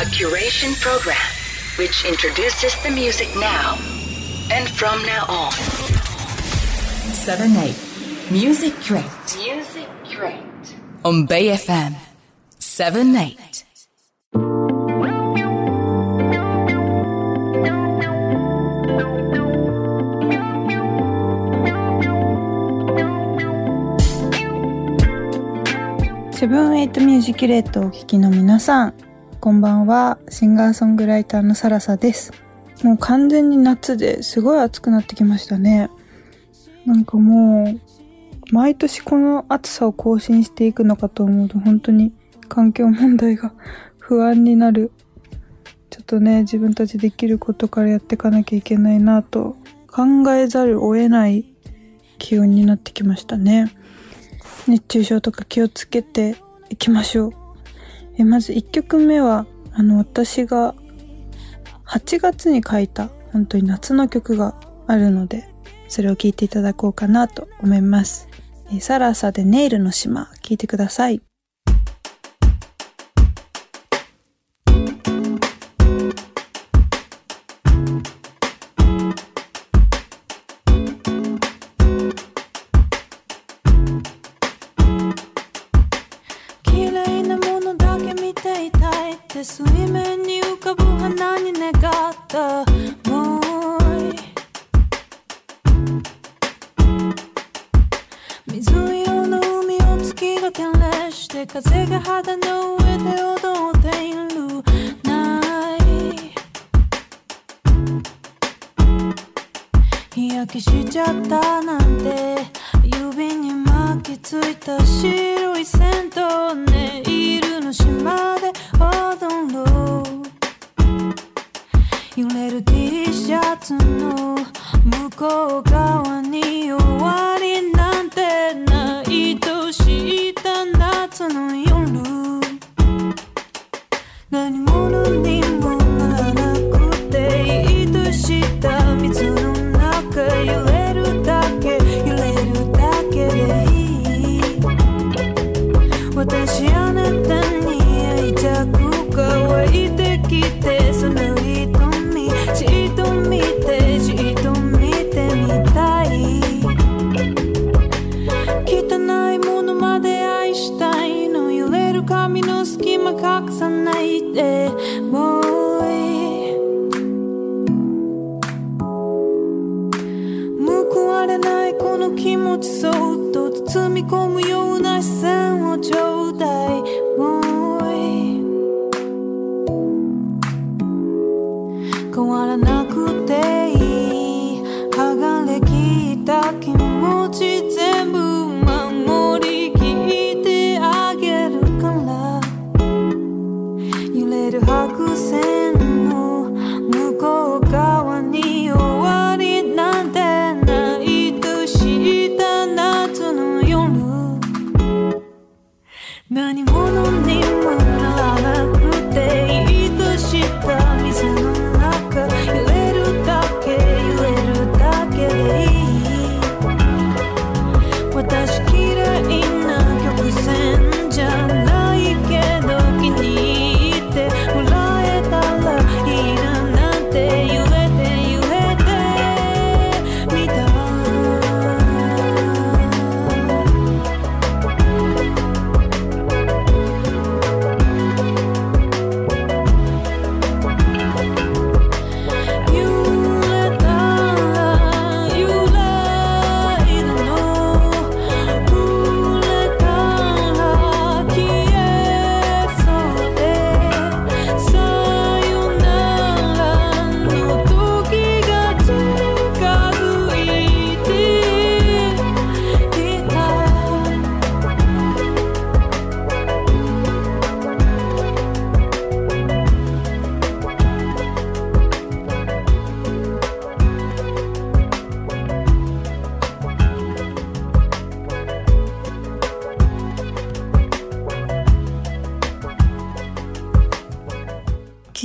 A curation program which introduces the music now and from now on. 7 8 Music Crate Music Crate. on Bay FM 7 8 セブンエイトミュージキュレートをお聴きの皆さん、 こんばんは、シンガーソングライターのサラサです。もう完全に夏ですごい暑くなってきましたね。なんかもう、毎年この暑さを更新していくのかと思うと本当に環境問題が不安になる。ちょっとね、自分たちできることからやっていかなきゃいけないなと考えざるを得ない気温になってきましたね。熱中症とか気をつけていきましょう。えまず1曲目は、あの、私が8月に書いた本当に夏の曲があるので、それを聴いていただこうかなと思います。えサラサでネイルの島、聴いてください。焼けしちゃったなんて。指に巻きついた白い線とネイルの島で踊ろう。揺れる T シャツの向こう側に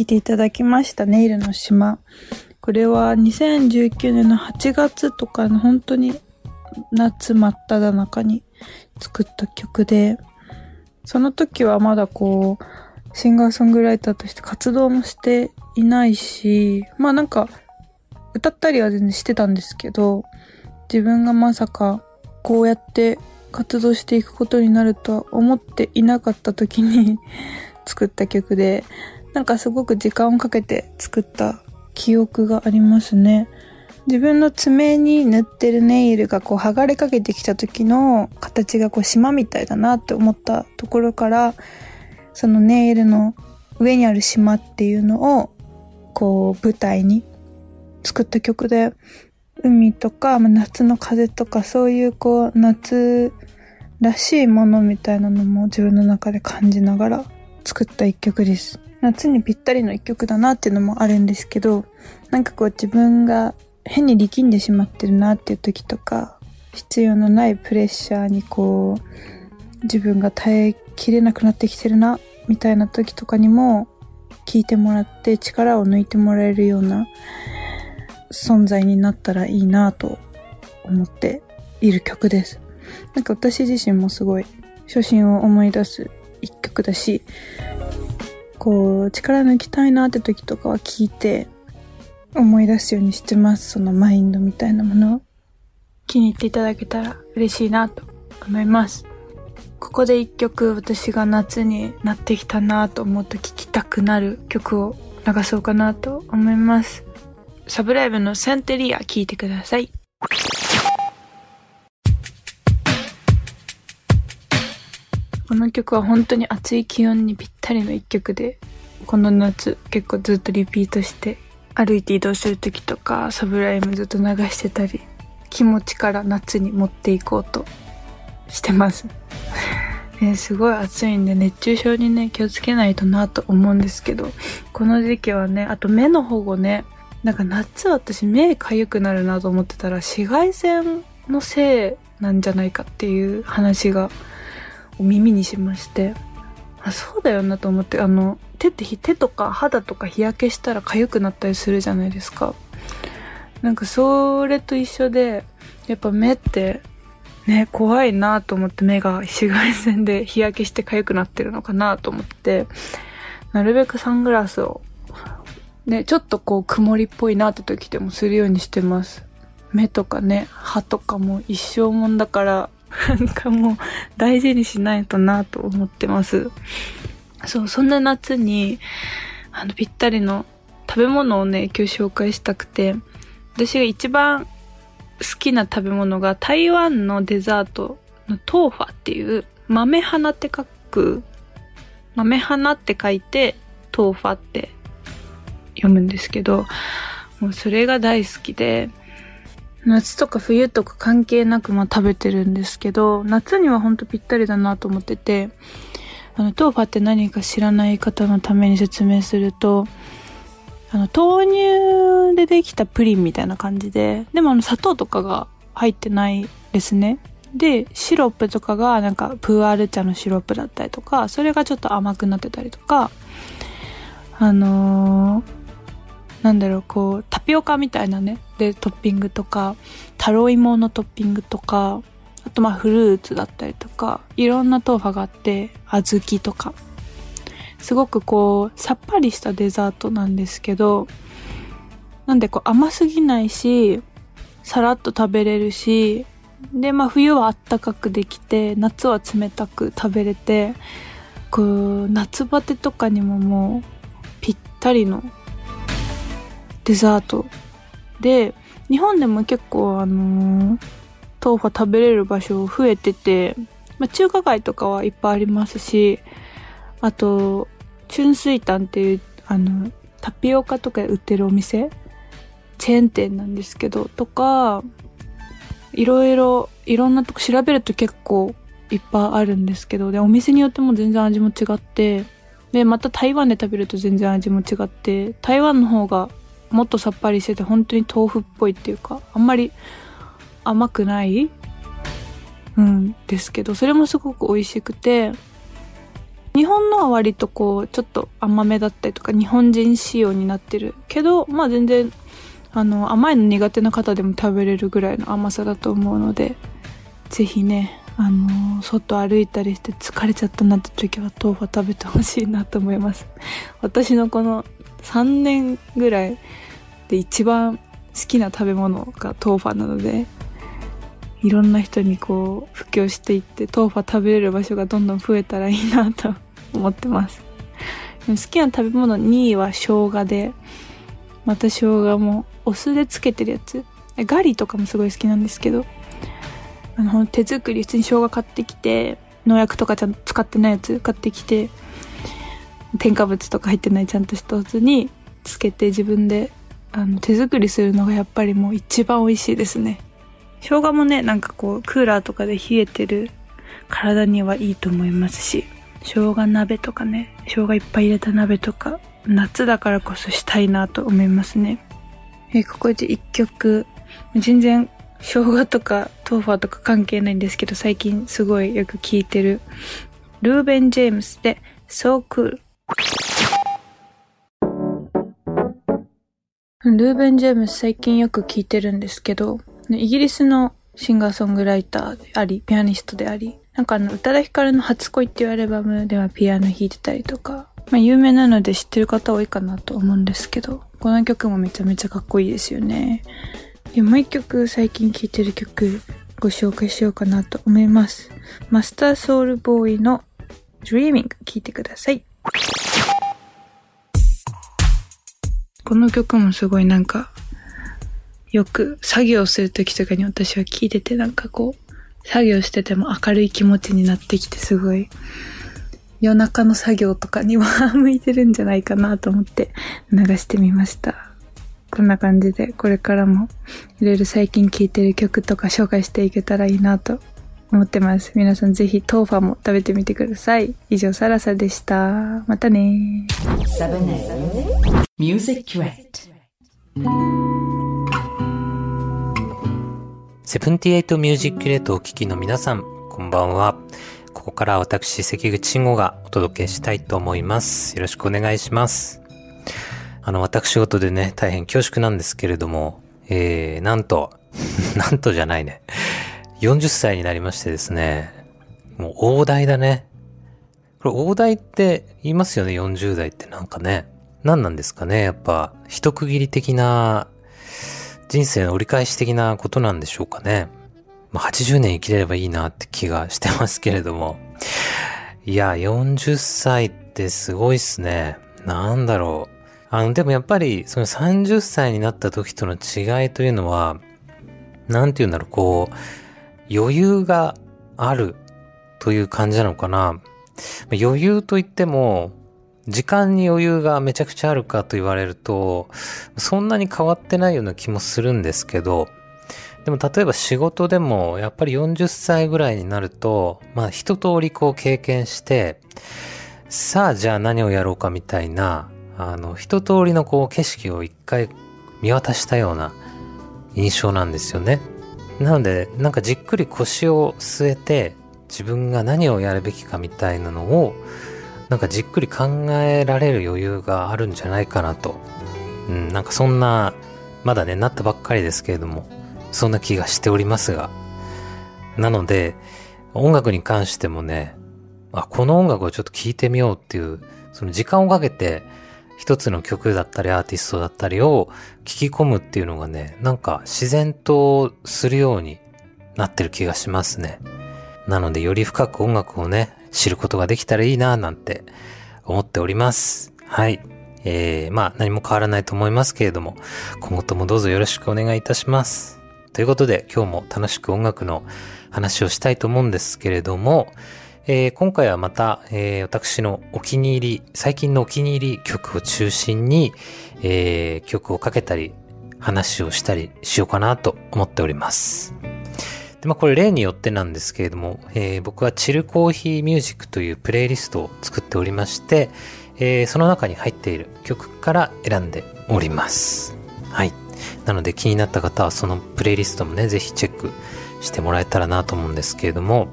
いていただきましたネイルの島。これは2019年の8月とかの本当に夏真っ只中に作った曲で、その時はまだこう、シンガーソングライターとして活動もしていないし、まあなんか、歌ったりは全然してたんですけど、自分がまさかこうやって活動していくことになるとは思っていなかった時に 作った曲で、なんかすごく時間をかけて作った記憶がありますね。自分の爪に塗ってるネイルがこう剥がれかけてきた時の形がこう島みたいだなって思ったところからそのネイルの上にある島っていうのをこう舞台に作った曲で海とか夏の風とかそういうこう夏らしいものみたいなのも自分の中で感じながら作った一曲です。夏にぴったりの一曲だなっていうのもあるんですけど、なんかこう自分が変に力んでしまってるなっていう時とか、必要のないプレッシャーにこう、自分が耐えきれなくなってきてるな、みたいな時とかにも、聞いてもらって力を抜いてもらえるような存在になったらいいなと思っている曲です。なんか私自身もすごい初心を思い出す一曲だし、こう力抜きたいなって時とかは聞いて思い出すようにしてます。そのマインドみたいなものを。気に入っていただけたら嬉しいなと思います。ここで一曲私が夏になってきたなと思うと聴きたくなる曲を流そうかなと思います。サブライブのセンテリア聴いてください。この曲は本当に暑い気温にぴったりの一曲で、この夏結構ずっとリピートして、歩いて移動する時とかサブライブずっと流してたり、気持ちから夏に持っていこうとしてます。ね、すごい暑いんで熱中症にね気をつけないとなと思うんですけどこの時期はねあと目の保護ねなんか夏私目かゆくなるなと思ってたら紫外線のせいなんじゃないかっていう話が耳にしましてあそうだよなと思ってあの手って手とか肌とか日焼けしたら痒くなったりするじゃないですかなんかそれと一緒でやっぱ目ってね、怖いなと思って目が紫外線で日焼けして痒くなってるのかなと思って、なるべくサングラスを、ね、ちょっとこう曇りっぽいなって時でもするようにしてます。目とかね、歯とかも一生もんだから、なんかもう大事にしないとなと思ってます。そう、そんな夏に、あの、ぴったりの食べ物をね、今日紹介したくて、私が一番好きな食べ物が台湾のデザートのトーファっていう豆花って書く豆花って書いてトーファって読むんですけどもうそれが大好きで夏とか冬とか関係なくまあ食べてるんですけど夏にはほんとぴったりだなと思っててあのトーファって何か知らない方のために説明するとあの、豆乳でできたプリンみたいな感じで、でもあの、砂糖とかが入ってないですね。で、シロップとかがなんか、プーアール茶のシロップだったりとか、それがちょっと甘くなってたりとか、あのー、なんだろう、こう、タピオカみたいなね、で、トッピングとか、タロイモのトッピングとか、あとまあフルーツだったりとか、いろんな豆腐があって、小豆とか、すごくこうさっぱりしたデザートなんですけどなんでこう甘すぎないしさらっと食べれるしでまあ冬はあったかくできて夏は冷たく食べれてこう夏バテとかにももうぴったりのデザートで日本でも結構あのー豆腐食べれる場所増えてて、まあ、中華街とかはいっぱいありますしあと、春水タンっていう、あの、タピオカとか売ってるお店チェーン店なんですけど、とか、いろいろ、いろんなとこ調べると結構いっぱいあるんですけど、で、お店によっても全然味も違って、で、また台湾で食べると全然味も違って、台湾の方がもっとさっぱりしてて本当に豆腐っぽいっていうか、あんまり甘くないうん、ですけど、それもすごく美味しくて、日本のは割とこうちょっと甘めだったりとか日本人仕様になってる。けどまあ全然あの甘いの苦手な方でも食べれるぐらいの甘さだと思うのでぜひねあの外歩いたりして疲れちゃったなって時は豆腐食べてほしいなと思います。私のこの3年ぐらいで一番好きな食べ物が豆腐なのでいろんな人にこう布教していって豆腐食べれる場所がどんどん増えたらいいなと思ってます。好きな食べ物2位は生姜でまた生姜もお酢でつけてるやつ。ガリとかもすごい好きなんですけどあの手作り普通に生姜買ってきて農薬とかちゃんと使ってないやつ買ってきて添加物とか入ってないちゃんとしたやつにつけて自分であの手作りするのがやっぱりもう一番美味しいですね。生姜もねなんかこうクーラーとかで冷えてる体にはいいと思いますし生姜鍋とかね生姜いっぱい入れた鍋とか夏だからこそしたいなと思いますね。えここで一曲。全然生姜とかトーファーとか関係ないんですけど最近すごいよく聴いてるルーベン・ジェームスで So Cool ルーベン・ジェームス最近よく聴いてるんですけどイギリスのシンガーソングライターであり、ピアニストであり、なんかあの、宇多田ヒカルの初恋っていうアルバムではピアノ弾いてたりとか、まあ有名なので知ってる方多いかなと思うんですけど、この曲もめちゃめちゃかっこいいですよね。でもう一曲最近聴いてる曲ご紹介しようかなと思います。マスターソウルボーイの Dreaming 聴いてください。この曲もすごいなんかよく作業する時とかに私は聞いててなんかこう、作業してても明るい気持ちになってきてすごい、夜中の作業とかには向いてるんじゃないかなと思って流してみました。こんな感じでこれからもいろいろ最近聴いてる曲とか紹介していけたらいいなと思ってます。皆さんぜひトーファも食べてみてください。以上サラサでした。またねセブンティエイトミュージックレートをお聴きの皆さん、こんばんは。ここから私、関口慎吾がお届けしたいと思います。よろしくお願いします。あの、私事でね、大変恐縮なんですけれども、えー、なんと、なんとじゃないね。40歳になりましてですね、もう大台だね。これ大台って言いますよね、40代ってなんかね。何なんですかね、やっぱ、一区切り的な人生の折り返し的なことなんでしょうかね。まあ、80年生きれればいいなって気がしてますけれども。いや、40歳ってすごいっすね。なんだろう。あの、でもやっぱり、その30歳になった時との違いというのは、なんて言うんだろう、こう、余裕があるという感じなのかな。余裕といっても、時間に余裕がめちゃくちゃあるかと言われると、そんなに変わってないような気もするんですけど、でも例えば仕事でもやっぱり40歳ぐらいになると、まあ一通りこう経験して、さあじゃあ何をやろうかみたいな、あの一通りのこう景色を一回見渡したような印象なんですよね。なので、なんかじっくり腰を据えて自分が何をやるべきかみたいなのをなんかじっくり考えられる余裕があるんじゃないかなと。うん、なんかそんな、まだね、なったばっかりですけれども、そんな気がしておりますが。なので、音楽に関してもね、あ、この音楽をちょっと聴いてみようっていう、その時間をかけて、一つの曲だったりアーティストだったりを聴き込むっていうのがね、なんか自然とするようになってる気がしますね。なのでより深く音楽をね、知ることができたらいいなぁなんて思っております。はい。えー、まあ何も変わらないと思いますけれども、今後ともどうぞよろしくお願いいたします。ということで今日も楽しく音楽の話をしたいと思うんですけれども、えー今回はまた、えー私のお気に入り、最近のお気に入り曲を中心に、えー曲をかけたり、話をしたりしようかなと思っております。で、まあこれ例によってなんですけれども、え僕はチルコーヒーミュージックというプレイリストを作っておりまして、えその中に入っている曲から選んでおります。はい。なので気になった方はそのプレイリストもね、ぜひチェックしてもらえたらなと思うんですけれども、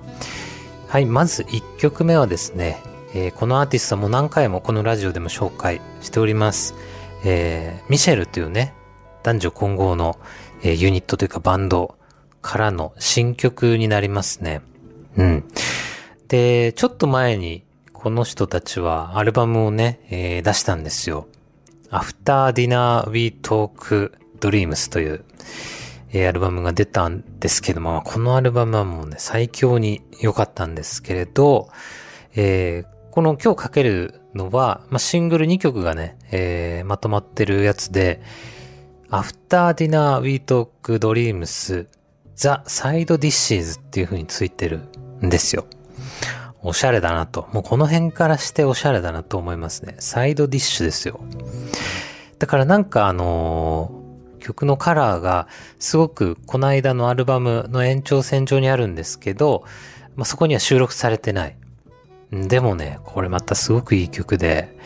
はい、まず1曲目はですね、えーこのアーティストも何回もこのラジオでも紹介しております。えーミシェルというね、男女混合の、えーユニットというかバンドからの新曲になりますね。うん。で、ちょっと前に、この人たちはアルバムをね、えー出したんですよ。After Dinner We Talk Dreams という、えーアルバムが出たんですけども、このアルバムはもうね、最強に良かったんですけれど、えーこの今日かけるのは、まあ、シングル2曲がね、えーまとまってるやつで、After Dinner We Talk Dreams The Side Dishes っていう風についてるんですよ。おしゃれだなと。もうこの辺からしておしゃれだなと思いますね。サイドディッシュですよ。だからなんかあのー曲のカラーがすごくこの間のアルバムの延長線上にあるんですけど、まあ、そこには収録されてない。でもね、これまたすごくいい曲で、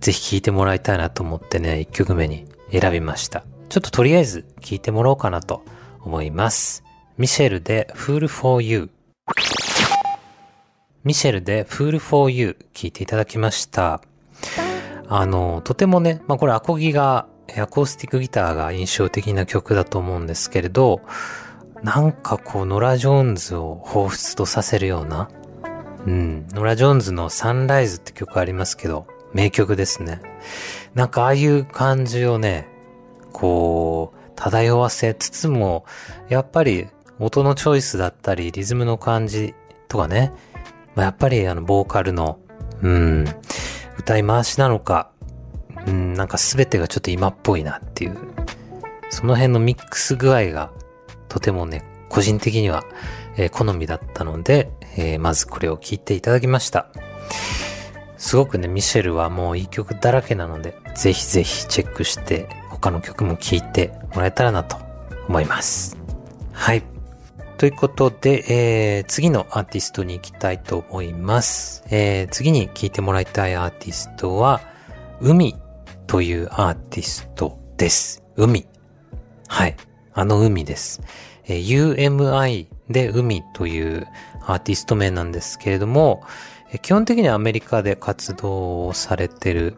ぜひ聴いてもらいたいなと思ってね、1曲目に選びました。ちょっととりあえず聴いてもらおうかなと思います。ミシェルで Fool for You。ミシェルで Fool for You 聴いていただきました。あの、とてもね、まあこれアコギが、アコースティックギターが印象的な曲だと思うんですけれど、なんかこう、ノラ・ジョーンズを彷彿とさせるような、うん、ノラ・ジョーンズのサンライズって曲ありますけど、名曲ですね。なんかああいう感じをね、こう、漂わせつつも、やっぱり音のチョイスだったり、リズムの感じとかね、まあ、やっぱりあの、ボーカルの、うん、歌い回しなのか、うん、なんか全てがちょっと今っぽいなっていう、その辺のミックス具合がとてもね、個人的には、えー好みだったので、えーまずこれを聴いていただきました。すごくね、ミシェルはもういい曲だらけなので、ぜひぜひチェックして、他の曲も聴いてもらえたらなと思います。はい。ということで、えー次のアーティストに行きたいと思います。えー次に聴いてもらいたいアーティストは、海というアーティストです。海。はい。あの海です。えー UMI で海というアーティスト名なんですけれども、えー基本的にはアメリカで活動をされてる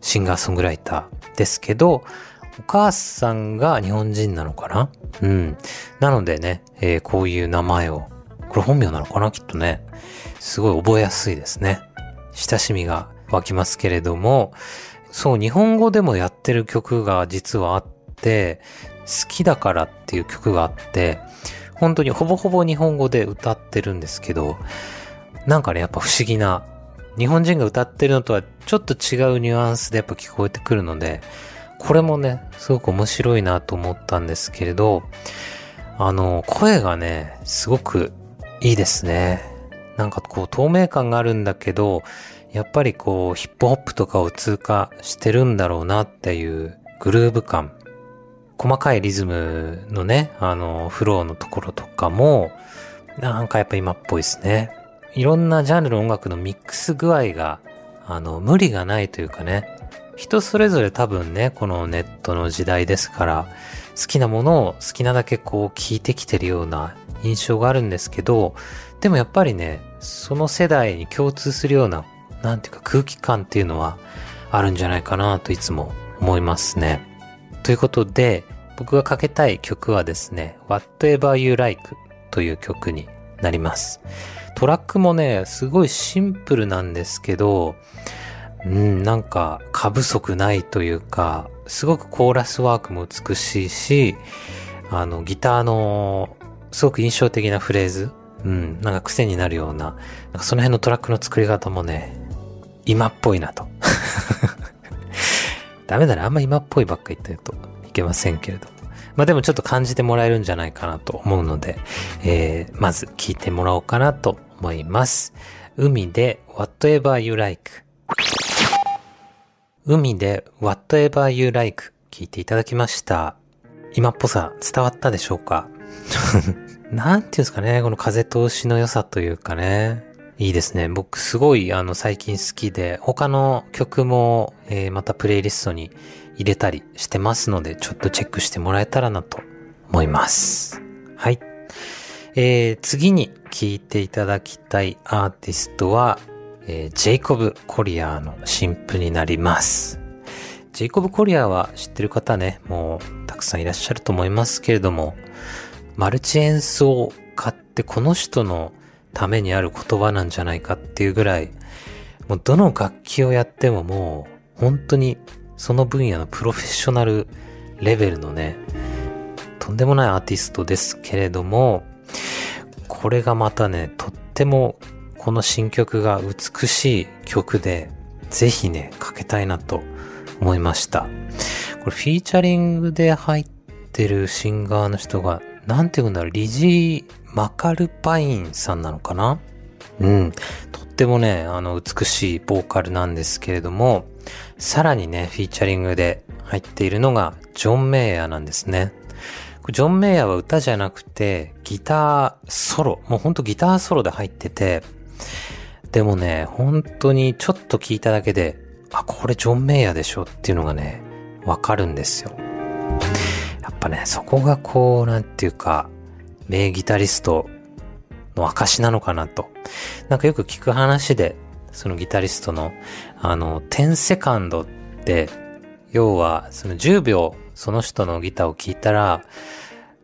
シンガーソングライターですけど、お母さんが日本人なのかな？うん。なのでね、えーこういう名前を、これ本名なのかな？きっとね。すごい覚えやすいですね。親しみが湧きますけれども、そう、日本語でもやってる曲が実はあって、好きだからっていう曲があって、本当にほぼほぼ日本語で歌ってるんですけど、なんかね、やっぱ不思議な、日本人が歌ってるのとはちょっと違うニュアンスでやっぱ聞こえてくるので、これもね、すごく面白いなと思ったんですけれど、あの、声がね、すごくいいですね。なんかこう透明感があるんだけど、やっぱりこうヒップホップとかを通過してるんだろうなっていうグルーヴ感。細かいリズムのね、あの、フローのところとかも、なんかやっぱ今っぽいですね。いろんなジャンルの音楽のミックス具合が、あの、無理がないというかね、人それぞれ多分ね、このネットの時代ですから、好きなものを好きなだけこう聞いてきてるような印象があるんですけど、でもやっぱりね、その世代に共通するような、なんていうか空気感っていうのはあるんじゃないかなといつも思いますね。ということで、僕がかけたい曲はですね、Whatever You Like という曲になります。トラックもね、すごいシンプルなんですけど、うん、なんか過不足ないというか、すごくコーラスワークも美しいし、あの、ギターのすごく印象的なフレーズ、うん、なんか癖になるような、なんかその辺のトラックの作り方もね、今っぽいなと。ダメだね。あんま今っぽいばっか言ってるといけませんけれど。まあでもちょっと感じてもらえるんじゃないかなと思うので、えー、まず聞いてもらおうかなと思います。海で Whatever You Like。海で Whatever You Like 聞いていただきました。今っぽさ伝わったでしょうか？なんていうんですかね、この風通しの良さというかね。いいですね。僕すごいあの最近好きで、他の曲も、えーまたプレイリストに入れたりしてますので、ちょっとチェックしてもらえたらなと思います。はい。えー次に聴いていただきたいアーティストは、えージェイコブ・コリアーの新譜になります。ジェイコブ・コリアーは知ってる方ね、もうたくさんいらっしゃると思いますけれども、マルチ演奏家ってこの人のためにある言葉なんじゃないかっていうぐらい、もうどの楽器をやってももう本当にその分野のプロフェッショナルレベルのね、とんでもないアーティストですけれども、これがまたね、とってもこの新曲が美しい曲で、ぜひね、かけたいなと思いました。これフィーチャリングで入ってるシンガーの人が、なんて言うんだろう、リジー・マカルパインさんなのかな？うん。とってもね、あの、美しいボーカルなんですけれども、さらにね、フィーチャリングで入っているのが、ジョン・メイヤーなんですね。ジョン・メイヤーは歌じゃなくて、ギターソロ、もうほんとギターソロで入ってて、でもね、本当にちょっと聞いただけで、あ、これジョン・メイヤーでしょっていうのがね、わかるんですよ。やっぱね、そこがこう、なんていうか、名ギタリストの証なのかなと。なんかよく聞く話で、そのギタリストの、あの、10セカンドって、要は、その10秒、その人のギターを聴いたら、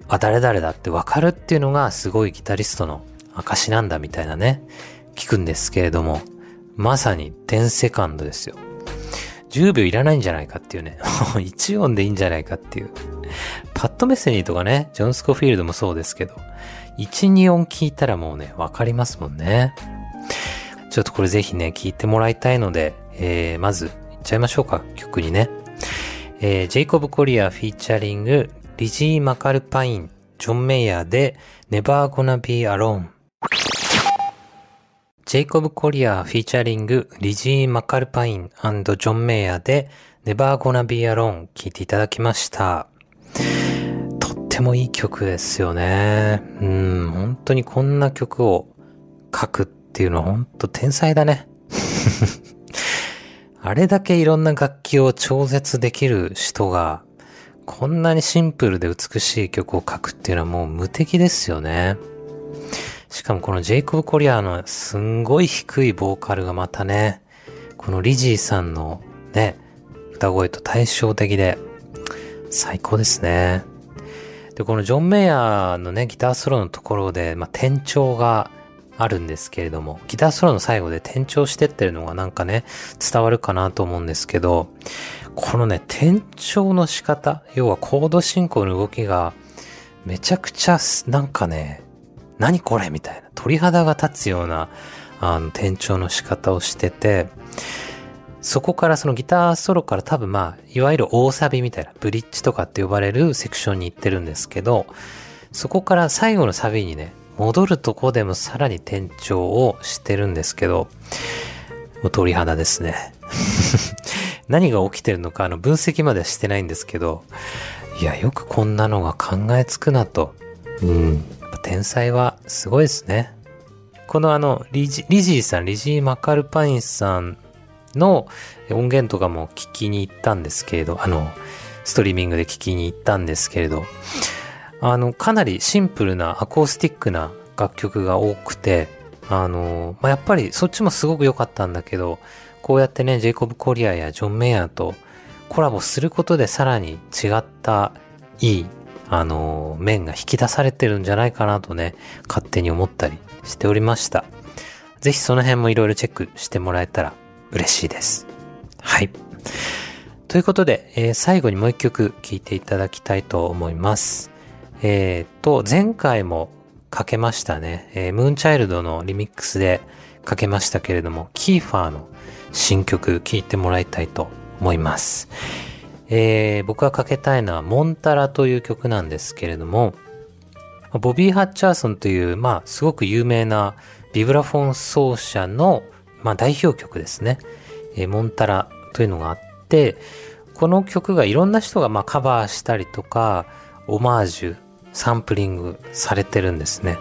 あ、誰々だってわかるっていうのがすごいギタリストの証なんだみたいなね、聞くんですけれども、まさに10セカンドですよ。10秒いらないんじゃないかっていうね。1音でいいんじゃないかっていう。パッドメッセニーとかね、ジョン・スコフィールドもそうですけど、1、2音聞いたらもうね、わかりますもんね。ちょっとこれぜひね、聞いてもらいたいので、えー、まず、いっちゃいましょうか、曲にね。えー、ジェイコブ・コリアフィーチャリング、リジー・マカルパイン、ジョン・メイヤーで、Never Gonna Be Alone。ジェイコブ・コリアフィーチャリング、リジー・マカルパインジョン・メイヤーで、Never Gonna Be Alone 聴いていただきました。とってもいい曲ですよね。うん、本当にこんな曲を書くっていうのは本当天才だね。あれだけいろんな楽器を超絶できる人が、こんなにシンプルで美しい曲を書くっていうのはもう無敵ですよね。しかもこのジェイコブ・コリアのすんごい低いボーカルがまたね、このリジーさんのね、歌声と対照的で最高ですね。で、このジョン・メイヤーのね、ギターソロのところで、まあ、転調があるんですけれども、ギターソロの最後で転調してってるのがなんかね、伝わるかなと思うんですけど、このね、転調の仕方、要はコード進行の動きが、めちゃくちゃ、なんかね、何これみたいな、鳥肌が立つような、あの、転調の仕方をしてて、そこからそのギターソロから多分まあ、いわゆる大サビみたいな、ブリッジとかって呼ばれるセクションに行ってるんですけど、そこから最後のサビにね、戻るとこでもさらに転調をしてるんですけど、もう鳥肌ですね。何が起きてるのか、あの、分析まではしてないんですけど、いや、よくこんなのが考えつくなと。うん。天才はすごいですね。このあの、リジリジーさん、リジー・マカルパインさんの音源とかも聞きに行ったんですけれど、あの、ストリーミングで聞きに行ったんですけれど、あの、かなりシンプルなアコースティックな楽曲が多くて、あの、まあ、やっぱりそっちもすごく良かったんだけど、こうやってね、ジェイコブ・コリアやジョン・メイヤーとコラボすることでさらに違ったいいあの、面が引き出されてるんじゃないかなとね、勝手に思ったりしておりました。ぜひその辺もいろいろチェックしてもらえたら嬉しいです。はい。ということで、えー、最後にもう一曲聴いていただきたいと思います。えー、と、前回もかけましたね、えー、ムーンチャイルドのリミックスでかけましたけれども、キーファーの新曲聴いてもらいたいと思います。えー、僕がかけたいのはモンタラという曲なんですけれども、ボビー・ハッチャーソンという、まあ、すごく有名なビブラフォン奏者の、まあ、代表曲ですね。えー、モンタラというのがあって、この曲がいろんな人がまカバーしたりとか、オマージュ、サンプリングされてるんですね。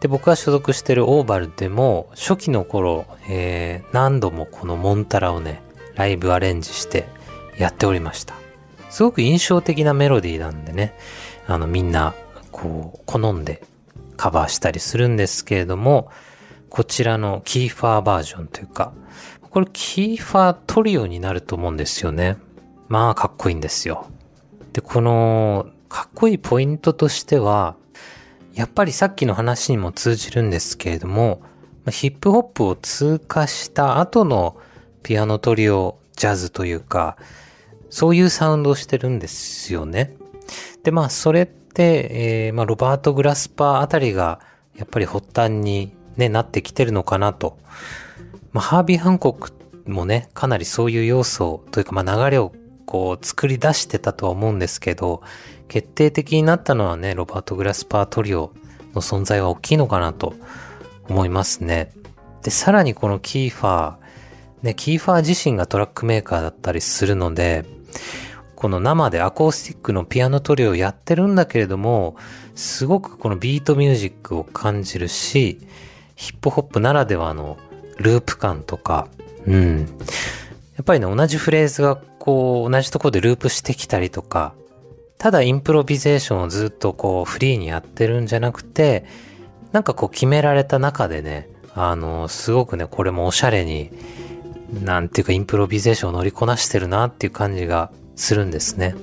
で、僕が所属してるオーバルでも、初期の頃、えー、何度もこのモンタラをね、ライブアレンジしてやっておりました。すごく印象的なメロディーなんでね、あのみんなこう好んでカバーしたりするんですけれども、こちらのキーファーバージョンというか、これキーファートリオになると思うんですよね。まあかっこいいんですよ。で、このかっこいいポイントとしては、やっぱりさっきの話にも通じるんですけれども、ヒップホップを通過した後のピアノトリオジャズというか、そういうサウンドをしてるんですよね。で、まあ、それって、えーまあ、ロバート・グラスパーあたりが、やっぱり発端に、ね、なってきてるのかなと。まあ、ハービー・ハンコックもね、かなりそういう要素というか、まあ、流れをこう、作り出してたとは思うんですけど、決定的になったのはね、ロバート・グラスパートリオの存在は大きいのかなと思いますね。で、さらにこのキーファー、ね、キーファー自身がトラックメーカーだったりするので、この生でアコースティックのピアノトリオをやってるんだけれども、すごくこのビートミュージックを感じるし、ヒップホップならではのループ感とか、うん。やっぱりね、同じフレーズがこう、同じところでループしてきたりとか、ただインプロビゼーションをずっとこう、フリーにやってるんじゃなくて、なんかこう決められた中でね、あの、すごくね、これもおしゃれに、なんていうかインプロビゼーションを乗りこなしてるなっていう感じがするんですね。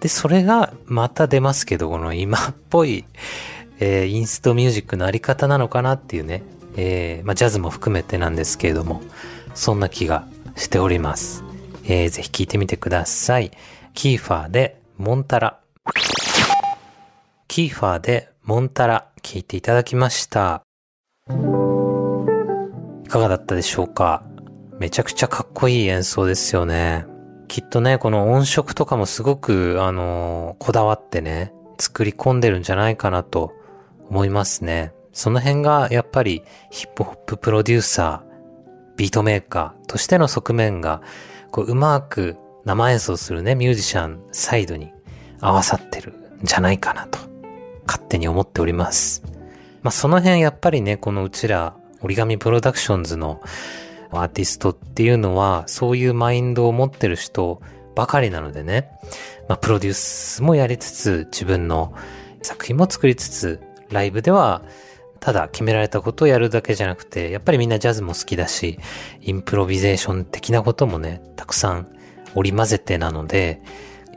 で、それがまた出ますけど、この今っぽい、えーインストミュージックのあり方なのかなっていうね、えーまあ、ジャズも含めてなんですけれども、そんな気がしております。えーぜひ聴いてみてください。キーファーでモンタラ。キーファーでモンタラ聴いていただきました。いかがだったでしょうか？めちゃくちゃかっこいい演奏ですよね。きっとね、この音色とかもすごく、あのこだわってね、作り込んでるんじゃないかなと思いますね。その辺がやっぱりヒップホッププロデューサー、ビートメーカーとしての側面が、こう、うまく生演奏するね、ミュージシャンサイドに合わさってるんじゃないかなと、勝手に思っております。まあ、その辺やっぱりね、このうちら、折り紙プロダクションズのアーティストっていうのは、そういうマインドを持ってる人ばかりなのでね、まあ、プロデュースもやりつつ、自分の作品も作りつつ、ライブでは、ただ決められたことをやるだけじゃなくて、やっぱりみんなジャズも好きだし、インプロビゼーション的なこともね、たくさん織り交ぜてなので、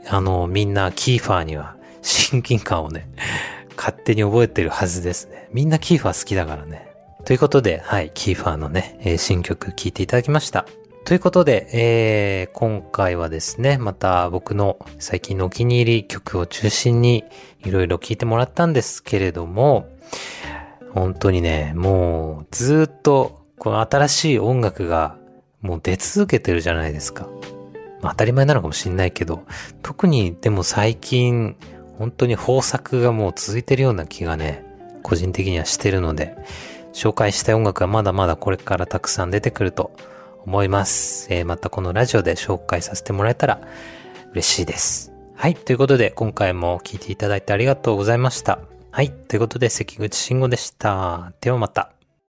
あの、みんなキーファーには親近感をね、勝手に覚えてるはずですね。みんなキーファー好きだからね。ということで、はい、キーファーのね、新曲聴いていただきました。ということで、えー今回はですね、また僕の最近のお気に入り曲を中心にいろいろ聴いてもらったんですけれども、本当にね、もうずっとこの新しい音楽がもう出続けてるじゃないですか。まあ当たり前なのかもしんないけど、特にでも最近本当に豊作がもう続いてるような気がね、個人的にはしてるので、紹介したい音楽はまだまだこれからたくさん出てくると思います。えーまたこのラジオで紹介させてもらえたら嬉しいです。はい。ということで、今回も聞いていただいてありがとうございました。はい。ということで、関口慎吾でした。ではまた。